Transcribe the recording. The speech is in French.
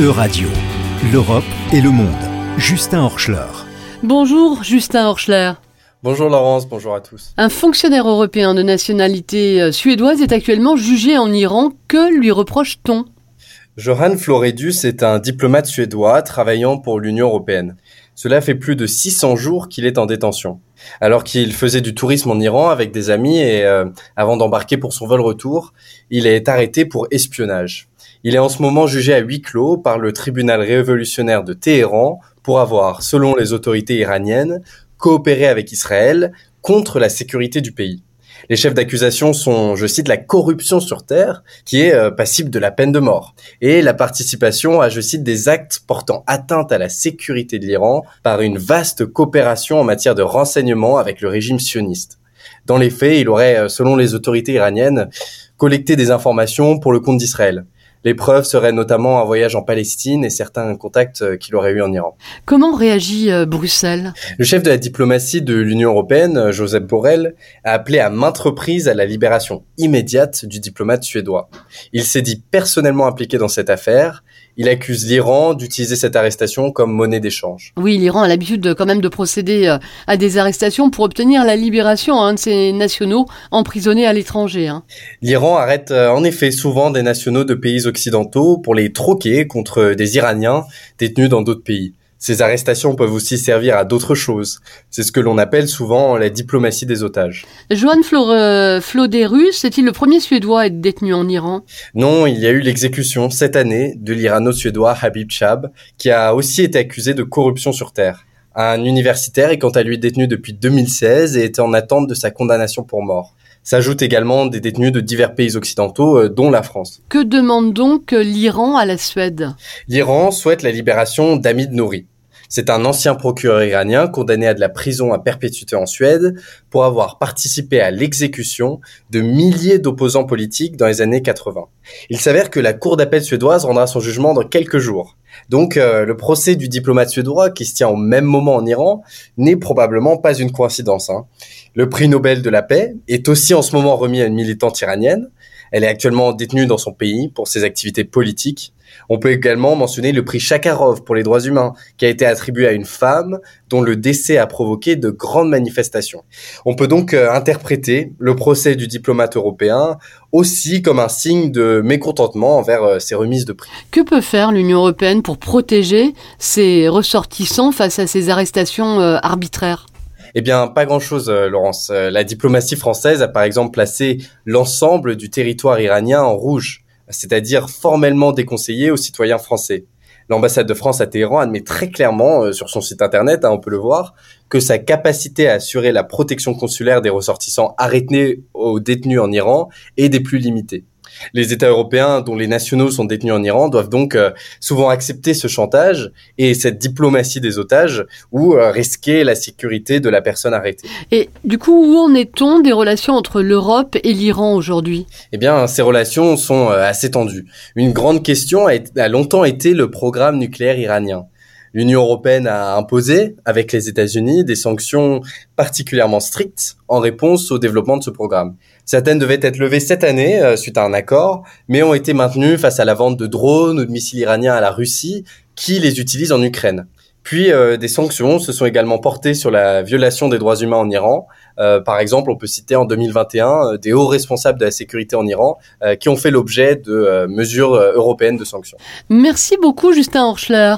E-Radio, l'Europe et le monde. Justin Horschler. Bonjour Justin Horschler. Bonjour Laurence, bonjour à tous. Un fonctionnaire européen de nationalité euh, suédoise est actuellement jugé en Iran. Que lui reproche-t-on? Johan Floredus est un diplomate suédois travaillant pour l'Union européenne. Cela fait plus de 600 jours qu'il est en détention. Alors qu'il faisait du tourisme en Iran avec des amis et euh, avant d'embarquer pour son vol retour, il est arrêté pour espionnage. Il est en ce moment jugé à huis clos par le tribunal révolutionnaire de Téhéran pour avoir, selon les autorités iraniennes, coopéré avec Israël contre la sécurité du pays. Les chefs d'accusation sont, je cite, la corruption sur terre, qui est euh, passible de la peine de mort, et la participation à, je cite, des actes portant atteinte à la sécurité de l'Iran par une vaste coopération en matière de renseignement avec le régime sioniste. Dans les faits, il aurait, euh, selon les autorités iraniennes, collecté des informations pour le compte d'Israël. Les preuves seraient notamment un voyage en Palestine et certains contacts euh, qu'il aurait eu en Iran. Comment réagit euh, Bruxelles? Le chef de la diplomatie de l'Union européenne, euh, Joseph Borrell, a appelé à maintes reprises à la libération immédiate du diplomate suédois. Il s'est dit personnellement impliqué dans cette affaire il accuse l'Iran d'utiliser cette arrestation comme monnaie d'échange. Oui, l'Iran a l'habitude quand même de procéder euh, à des arrestations pour obtenir la libération hein, de ses nationaux emprisonnés à l'étranger. Hein. L'Iran arrête euh, en effet souvent des nationaux de pays occidentaux pour les troquer contre des Iraniens détenus dans d'autres pays. Ces arrestations peuvent aussi servir à d'autres choses. C'est ce que l'on appelle souvent la diplomatie des otages. Johan euh, Floderus est-il le premier Suédois à être détenu en Iran? Non, il y a eu l'exécution cette année de l'Irano-Suédois Habib Chab, qui a aussi été accusé de corruption sur Terre. Un universitaire est quant à lui détenu depuis 2016 et était en attente de sa condamnation pour mort. S'ajoutent également des détenus de divers pays occidentaux, euh, dont la France. Que demande donc l'Iran à la Suède? L'Iran souhaite la libération d'Amid Nouri. C'est un ancien procureur iranien condamné à de la prison à perpétuité en Suède pour avoir participé à l'exécution de milliers d'opposants politiques dans les années 80. Il s'avère que la Cour d'appel suédoise rendra son jugement dans quelques jours. Donc euh, le procès du diplomate suédois qui se tient au même moment en Iran n'est probablement pas une coïncidence. Hein. Le prix Nobel de la paix est aussi en ce moment remis à une militante iranienne. Elle est actuellement détenue dans son pays pour ses activités politiques. On peut également mentionner le prix Shakarov pour les droits humains, qui a été attribué à une femme dont le décès a provoqué de grandes manifestations. On peut donc euh, interpréter le procès du diplomate européen aussi comme un signe de mécontentement envers euh, ces remises de prix. Que peut faire l'Union européenne pour protéger ses ressortissants face à ces arrestations euh, arbitraires? Eh bien, pas grand-chose, euh, Laurence. Euh, la diplomatie française a par exemple placé l'ensemble du territoire iranien en rouge, c'est-à-dire formellement déconseillé aux citoyens français. L'ambassade de France à Téhéran admet très clairement, euh, sur son site internet, hein, on peut le voir, que sa capacité à assurer la protection consulaire des ressortissants arrêtés aux détenus en Iran est des plus limitées. Les États européens dont les nationaux sont détenus en Iran doivent donc euh, souvent accepter ce chantage et cette diplomatie des otages ou euh, risquer la sécurité de la personne arrêtée. Et du coup, où en est-on des relations entre l'Europe et l'Iran aujourd'hui? Eh bien, ces relations sont euh, assez tendues. Une grande question a longtemps été le programme nucléaire iranien. L'Union européenne a imposé, avec les États-Unis, des sanctions particulièrement strictes en réponse au développement de ce programme. Certaines devaient être levées cette année euh, suite à un accord, mais ont été maintenues face à la vente de drones ou de missiles iraniens à la Russie, qui les utilise en Ukraine. Puis euh, des sanctions se sont également portées sur la violation des droits humains en Iran. Euh, par exemple, on peut citer en 2021 des hauts responsables de la sécurité en Iran qui ont fait l'objet de mesures européennes de sanctions. Merci beaucoup Justin Horschler.